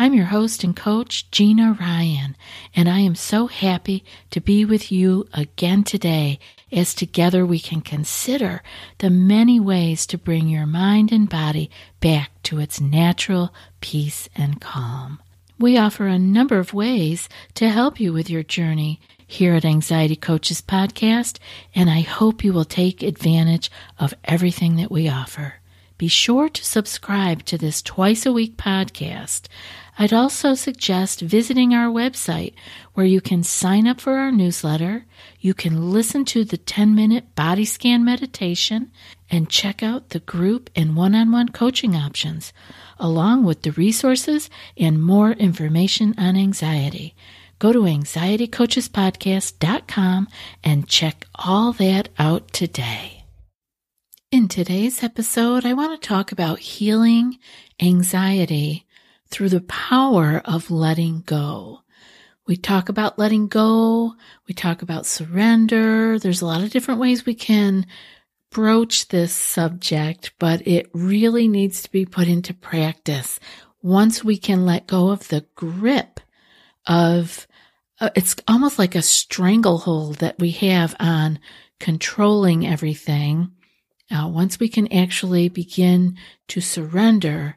I'm your host and coach, Gina Ryan, and I am so happy to be with you again today as together we can consider the many ways to bring your mind and body back to its natural peace and calm. We offer a number of ways to help you with your journey here at Anxiety Coaches Podcast, and I hope you will take advantage of everything that we offer. Be sure to subscribe to this twice a week podcast. I'd also suggest visiting our website where you can sign up for our newsletter, you can listen to the 10 minute body scan meditation, and check out the group and one on one coaching options, along with the resources and more information on anxiety. Go to anxietycoachespodcast.com and check all that out today. In today's episode, I want to talk about healing anxiety through the power of letting go. We talk about letting go. We talk about surrender. There's a lot of different ways we can broach this subject, but it really needs to be put into practice once we can let go of the grip of uh, it's almost like a stranglehold that we have on controlling everything. Uh, once we can actually begin to surrender,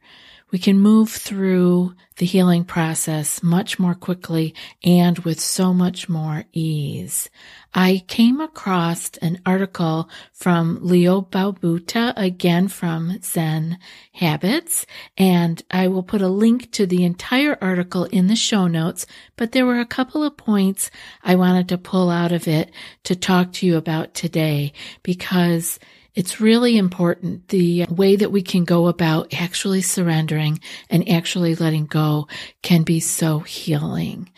we can move through the healing process much more quickly and with so much more ease. I came across an article from Leo Babauta, again from Zen Habits, and I will put a link to the entire article in the show notes, but there were a couple of points I wanted to pull out of it to talk to you about today because it's really important the way that we can go about actually surrendering and actually letting go can be so healing.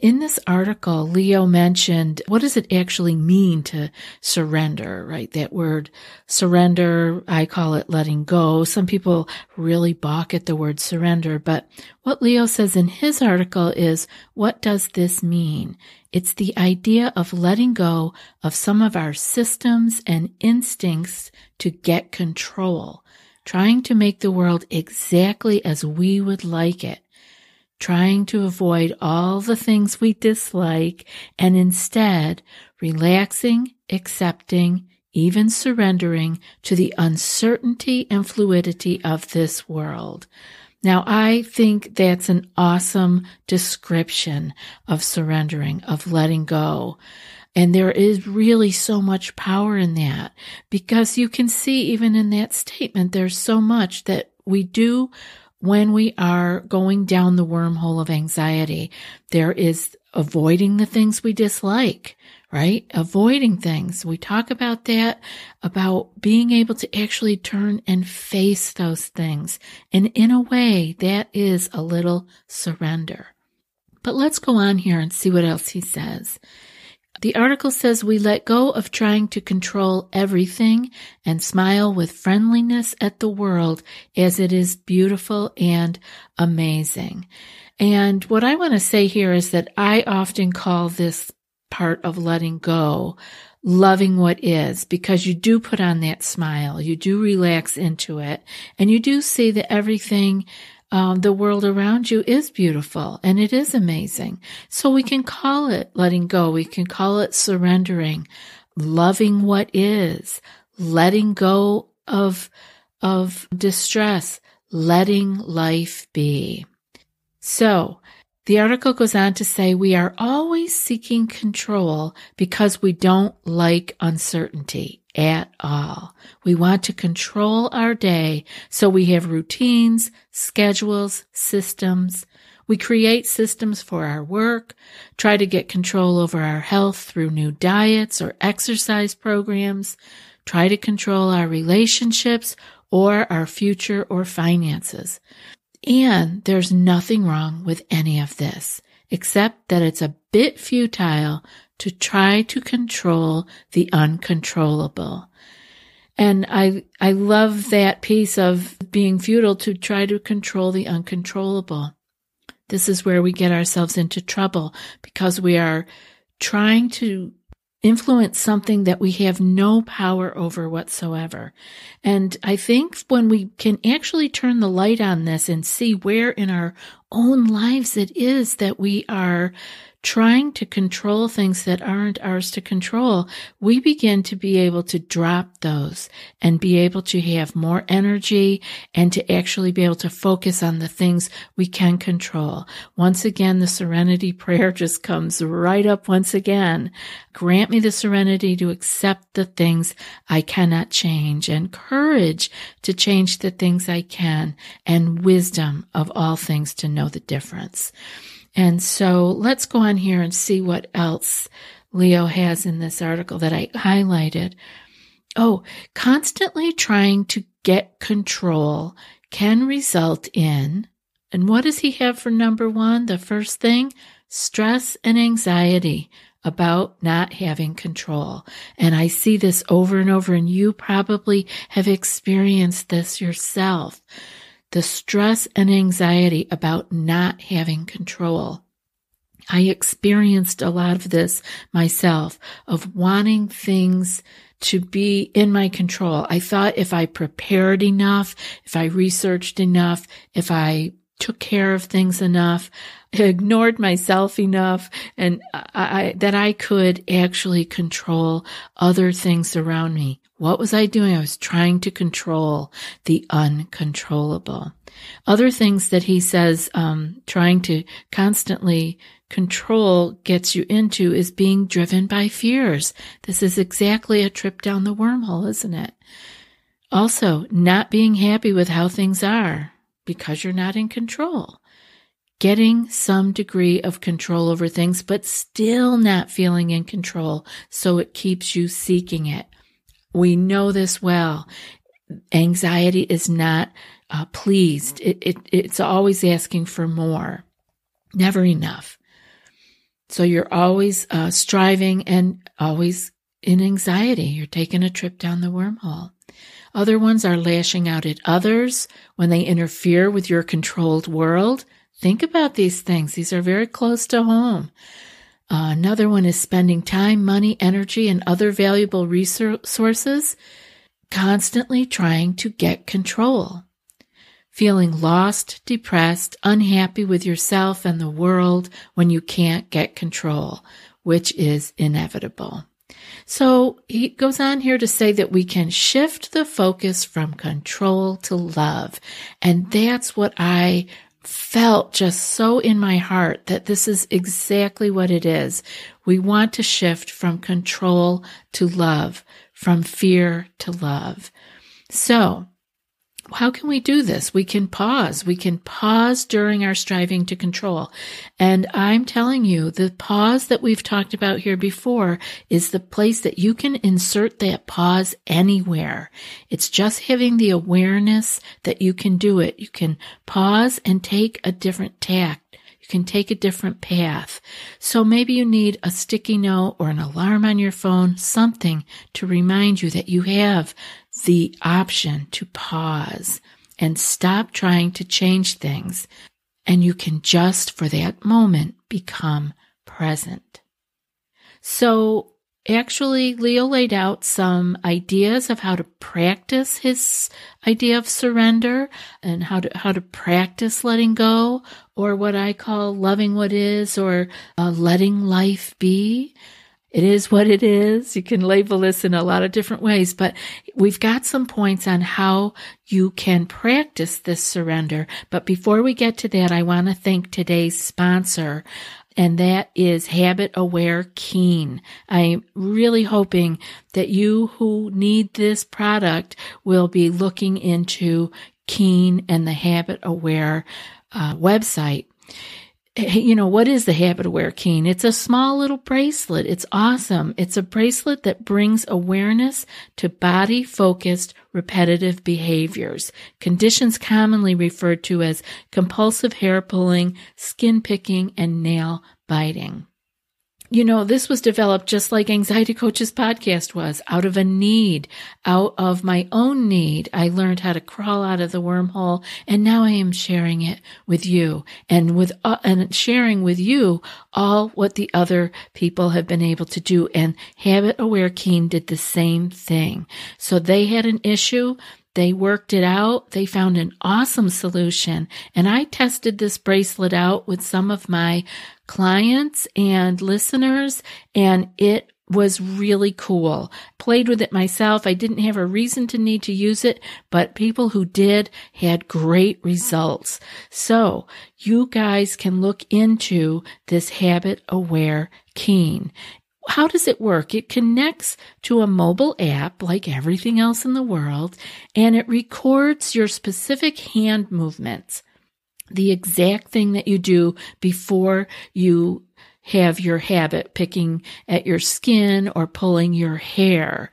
In this article, Leo mentioned what does it actually mean to surrender, right? That word surrender, I call it letting go. Some people really balk at the word surrender, but what Leo says in his article is, what does this mean? It's the idea of letting go of some of our systems and instincts to get control, trying to make the world exactly as we would like it trying to avoid all the things we dislike and instead relaxing, accepting, even surrendering to the uncertainty and fluidity of this world. Now, I think that's an awesome description of surrendering, of letting go. And there is really so much power in that because you can see even in that statement, there's so much that we do when we are going down the wormhole of anxiety, there is avoiding the things we dislike, right? Avoiding things. We talk about that, about being able to actually turn and face those things. And in a way, that is a little surrender. But let's go on here and see what else he says. The article says we let go of trying to control everything and smile with friendliness at the world as it is beautiful and amazing. And what I want to say here is that I often call this part of letting go loving what is because you do put on that smile. You do relax into it and you do see that everything um, the world around you is beautiful and it is amazing. So we can call it letting go. We can call it surrendering, loving what is, letting go of, of distress, letting life be. So the article goes on to say we are always seeking control because we don't like uncertainty at all. We want to control our day, so we have routines, schedules, systems. We create systems for our work, try to get control over our health through new diets or exercise programs, try to control our relationships or our future or finances. And there's nothing wrong with any of this, except that it's a bit futile to try to control the uncontrollable. And I, I love that piece of being futile to try to control the uncontrollable. This is where we get ourselves into trouble because we are trying to influence something that we have no power over whatsoever. And I think when we can actually turn the light on this and see where in our own lives it is that we are trying to control things that aren't ours to control, we begin to be able to drop those and be able to have more energy and to actually be able to focus on the things we can control. Once again, the serenity prayer just comes right up once again. Grant me the serenity to accept the things I cannot change and courage to change the things I can and wisdom of all things to know the difference. And so let's go on here and see what else Leo has in this article that I highlighted. Oh, constantly trying to get control can result in, and what does he have for number one? The first thing, stress and anxiety about not having control. And I see this over and over, and you probably have experienced this yourself the stress and anxiety about not having control. I experienced a lot of this myself of wanting things to be in my control. I thought if I prepared enough, if I researched enough, if I took care of things enough, ignored myself enough, and I, I, that I could actually control other things around me. What was I doing? I was trying to control the uncontrollable. Other things that he says, um, trying to constantly control gets you into is being driven by fears. This is exactly a trip down the wormhole, isn't it? Also, not being happy with how things are because you're not in control. Getting some degree of control over things, but still not feeling in control. So it keeps you seeking it. We know this well. Anxiety is not uh, pleased. It, it, it's always asking for more, never enough. So you're always uh, striving and always in anxiety. You're taking a trip down the wormhole. Other ones are lashing out at others when they interfere with your controlled world. Think about these things. These are very close to home. Uh, another one is spending time, money, energy, and other valuable resources constantly trying to get control. Feeling lost, depressed, unhappy with yourself and the world when you can't get control, which is inevitable. So he goes on here to say that we can shift the focus from control to love. And that's what I felt just so in my heart that this is exactly what it is. We want to shift from control to love, from fear to love. So how can we do this? We can pause. We can pause during our striving to control. And I'm telling you, the pause that we've talked about here before is the place that you can insert that pause anywhere. It's just having the awareness that you can do it. You can pause and take a different tack. You can take a different path. So maybe you need a sticky note or an alarm on your phone, something to remind you that you have the option to pause and stop trying to change things. And you can just for that moment become present. So actually, Leo laid out some ideas of how to practice his idea of surrender and how to, how to practice letting go or what I call loving what is or uh, letting life be. It is what it is. You can label this in a lot of different ways, but we've got some points on how you can practice this surrender. But before we get to that, I want to thank today's sponsor, and that is HabitAware Keen. I'm really hoping that you who need this product will be looking into Keen and the HabitAware uh, website you know, what is the HabitAware keen? It's a small little bracelet. It's awesome. It's a bracelet that brings awareness to body focused repetitive behaviors, conditions commonly referred to as compulsive hair pulling, skin picking, and nail biting. You know, this was developed just like Anxiety Coaches podcast was out of a need, out of my own need. I learned how to crawl out of the wormhole and now I am sharing it with you and with, uh, and sharing with you all what the other people have been able to do. And HabitAware Keen did the same thing. So they had an issue. They worked it out. They found an awesome solution. And I tested this bracelet out with some of my clients and listeners, and it was really cool. Played with it myself. I didn't have a reason to need to use it, but people who did had great results. So you guys can look into this HabitAware keen how does it work? It connects to a mobile app like everything else in the world, and it records your specific hand movements, the exact thing that you do before you have your habit picking at your skin or pulling your hair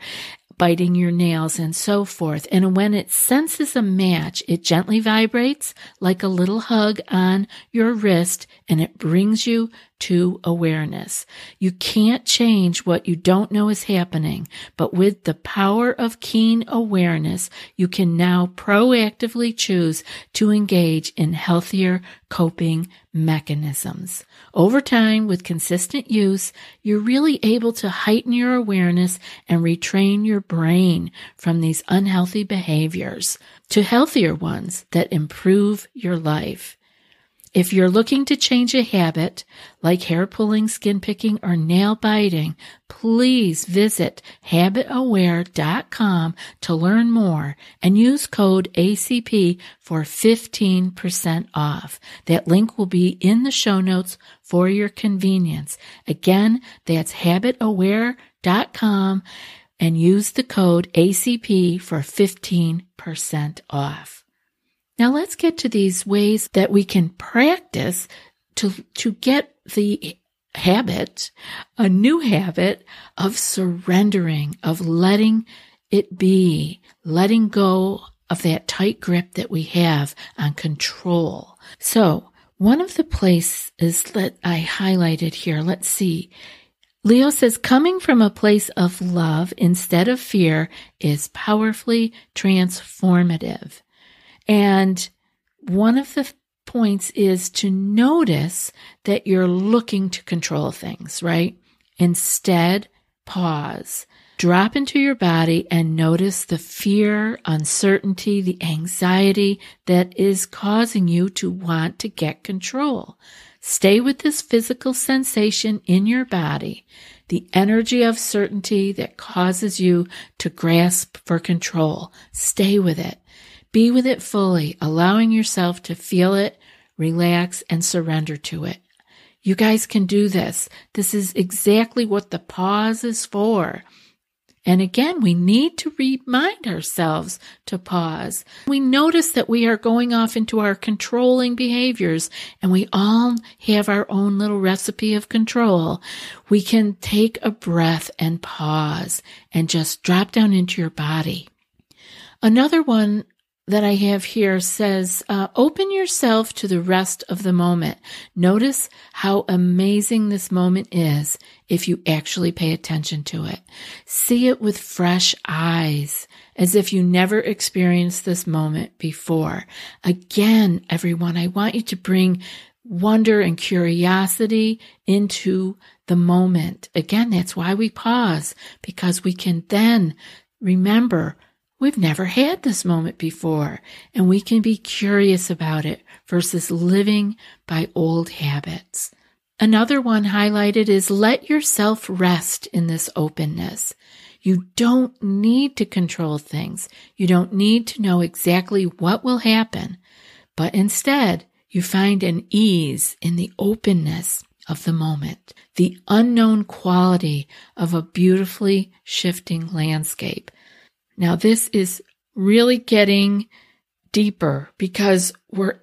biting your nails and so forth. And when it senses a match, it gently vibrates like a little hug on your wrist and it brings you to awareness. You can't change what you don't know is happening, but with the power of keen awareness, you can now proactively choose to engage in healthier coping mechanisms. Over time, with consistent use, you're really able to heighten your awareness and retrain your brain from these unhealthy behaviors to healthier ones that improve your life. If you're looking to change a habit like hair pulling, skin picking, or nail biting, please visit habitaware.com to learn more and use code ACP for 15% off. That link will be in the show notes for your convenience. Again, that's habitaware.com and use the code ACP for 15% off. Now let's get to these ways that we can practice to, to get the habit, a new habit of surrendering, of letting it be, letting go of that tight grip that we have on control. So one of the places that I highlighted here, let's see. Leo says coming from a place of love instead of fear is powerfully transformative. And one of the points is to notice that you're looking to control things, right? Instead, pause. Drop into your body and notice the fear, uncertainty, the anxiety that is causing you to want to get control. Stay with this physical sensation in your body, the energy of certainty that causes you to grasp for control. Stay with it. Be with it fully, allowing yourself to feel it, relax, and surrender to it. You guys can do this. This is exactly what the pause is for. And again, we need to remind ourselves to pause. We notice that we are going off into our controlling behaviors and we all have our own little recipe of control. We can take a breath and pause and just drop down into your body. Another one that I have here says, uh, open yourself to the rest of the moment. Notice how amazing this moment is if you actually pay attention to it. See it with fresh eyes, as if you never experienced this moment before. Again, everyone, I want you to bring wonder and curiosity into the moment. Again, that's why we pause, because we can then remember We've never had this moment before, and we can be curious about it versus living by old habits. Another one highlighted is let yourself rest in this openness. You don't need to control things. You don't need to know exactly what will happen, but instead you find an ease in the openness of the moment, the unknown quality of a beautifully shifting landscape now, this is really getting deeper because we're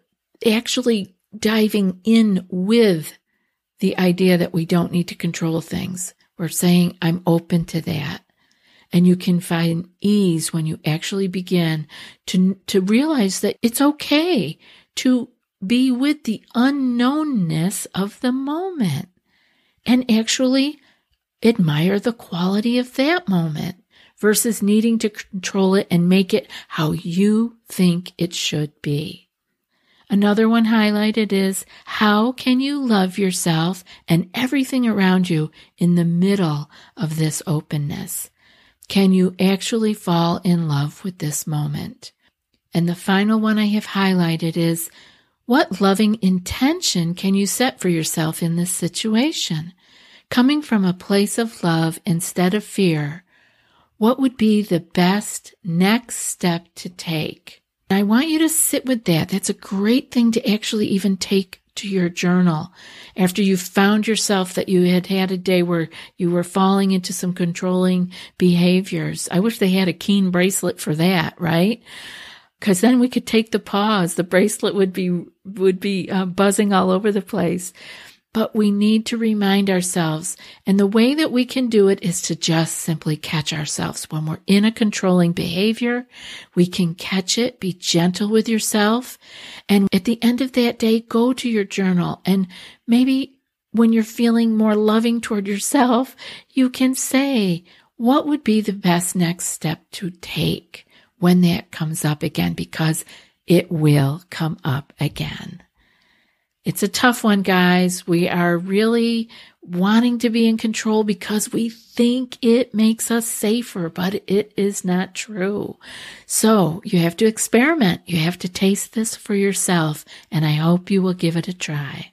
actually diving in with the idea that we don't need to control things. We're saying, I'm open to that. And you can find ease when you actually begin to, to realize that it's okay to be with the unknownness of the moment. and actually admire the quality of that moment versus needing to control it and make it how you think it should be. Another one highlighted is how can you love yourself and everything around you in the middle of this openness? Can you actually fall in love with this moment? And the final one I have highlighted is what loving intention can you set for yourself in this situation? Coming from a place of love instead of fear, what would be the best next step to take? I want you to sit with that. That's a great thing to actually even take to your journal after you found yourself that you had had a day where you were falling into some controlling behaviors. I wish they had a keen bracelet for that, right? Cause then we could take the pause. The bracelet would be, would be uh, buzzing all over the place. But we need to remind ourselves, and the way that we can do it is to just simply catch ourselves. When we're in a controlling behavior, we can catch it, be gentle with yourself, and at the end of that day, go to your journal and maybe when you're feeling more loving toward yourself, you can say, what would be the best next step to take when that comes up again? Because it will come up again. It's a tough one, guys. We are really wanting to be in control because we think it makes us safer, but it is not true. So you have to experiment. You have to taste this for yourself, and I hope you will give it a try.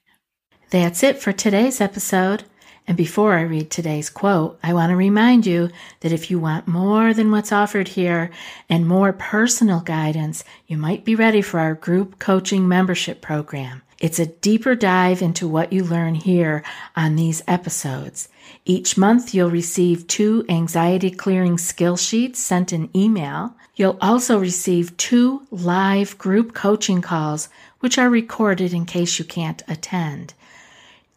That's it for today's episode. And before I read today's quote, I want to remind you that if you want more than what's offered here and more personal guidance, you might be ready for our group coaching membership program. It's a deeper dive into what you learn here on these episodes. Each month, you'll receive two anxiety clearing skill sheets sent in email. You'll also receive two live group coaching calls, which are recorded in case you can't attend.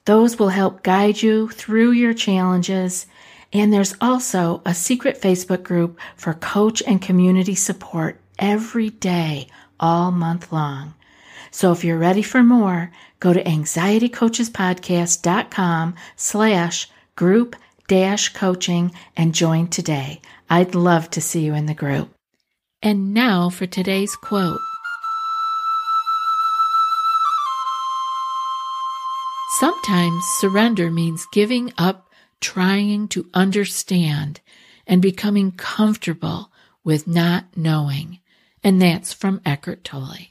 Those will help guide you through your challenges. And there's also a secret Facebook group for coach and community support every day, all month long. So if you're ready for more, go to anxietycoachespodcast.com slash group dash coaching and join today. I'd love to see you in the group. And now for today's quote. Sometimes surrender means giving up trying to understand and becoming comfortable with not knowing. And that's from Eckhart Tolle.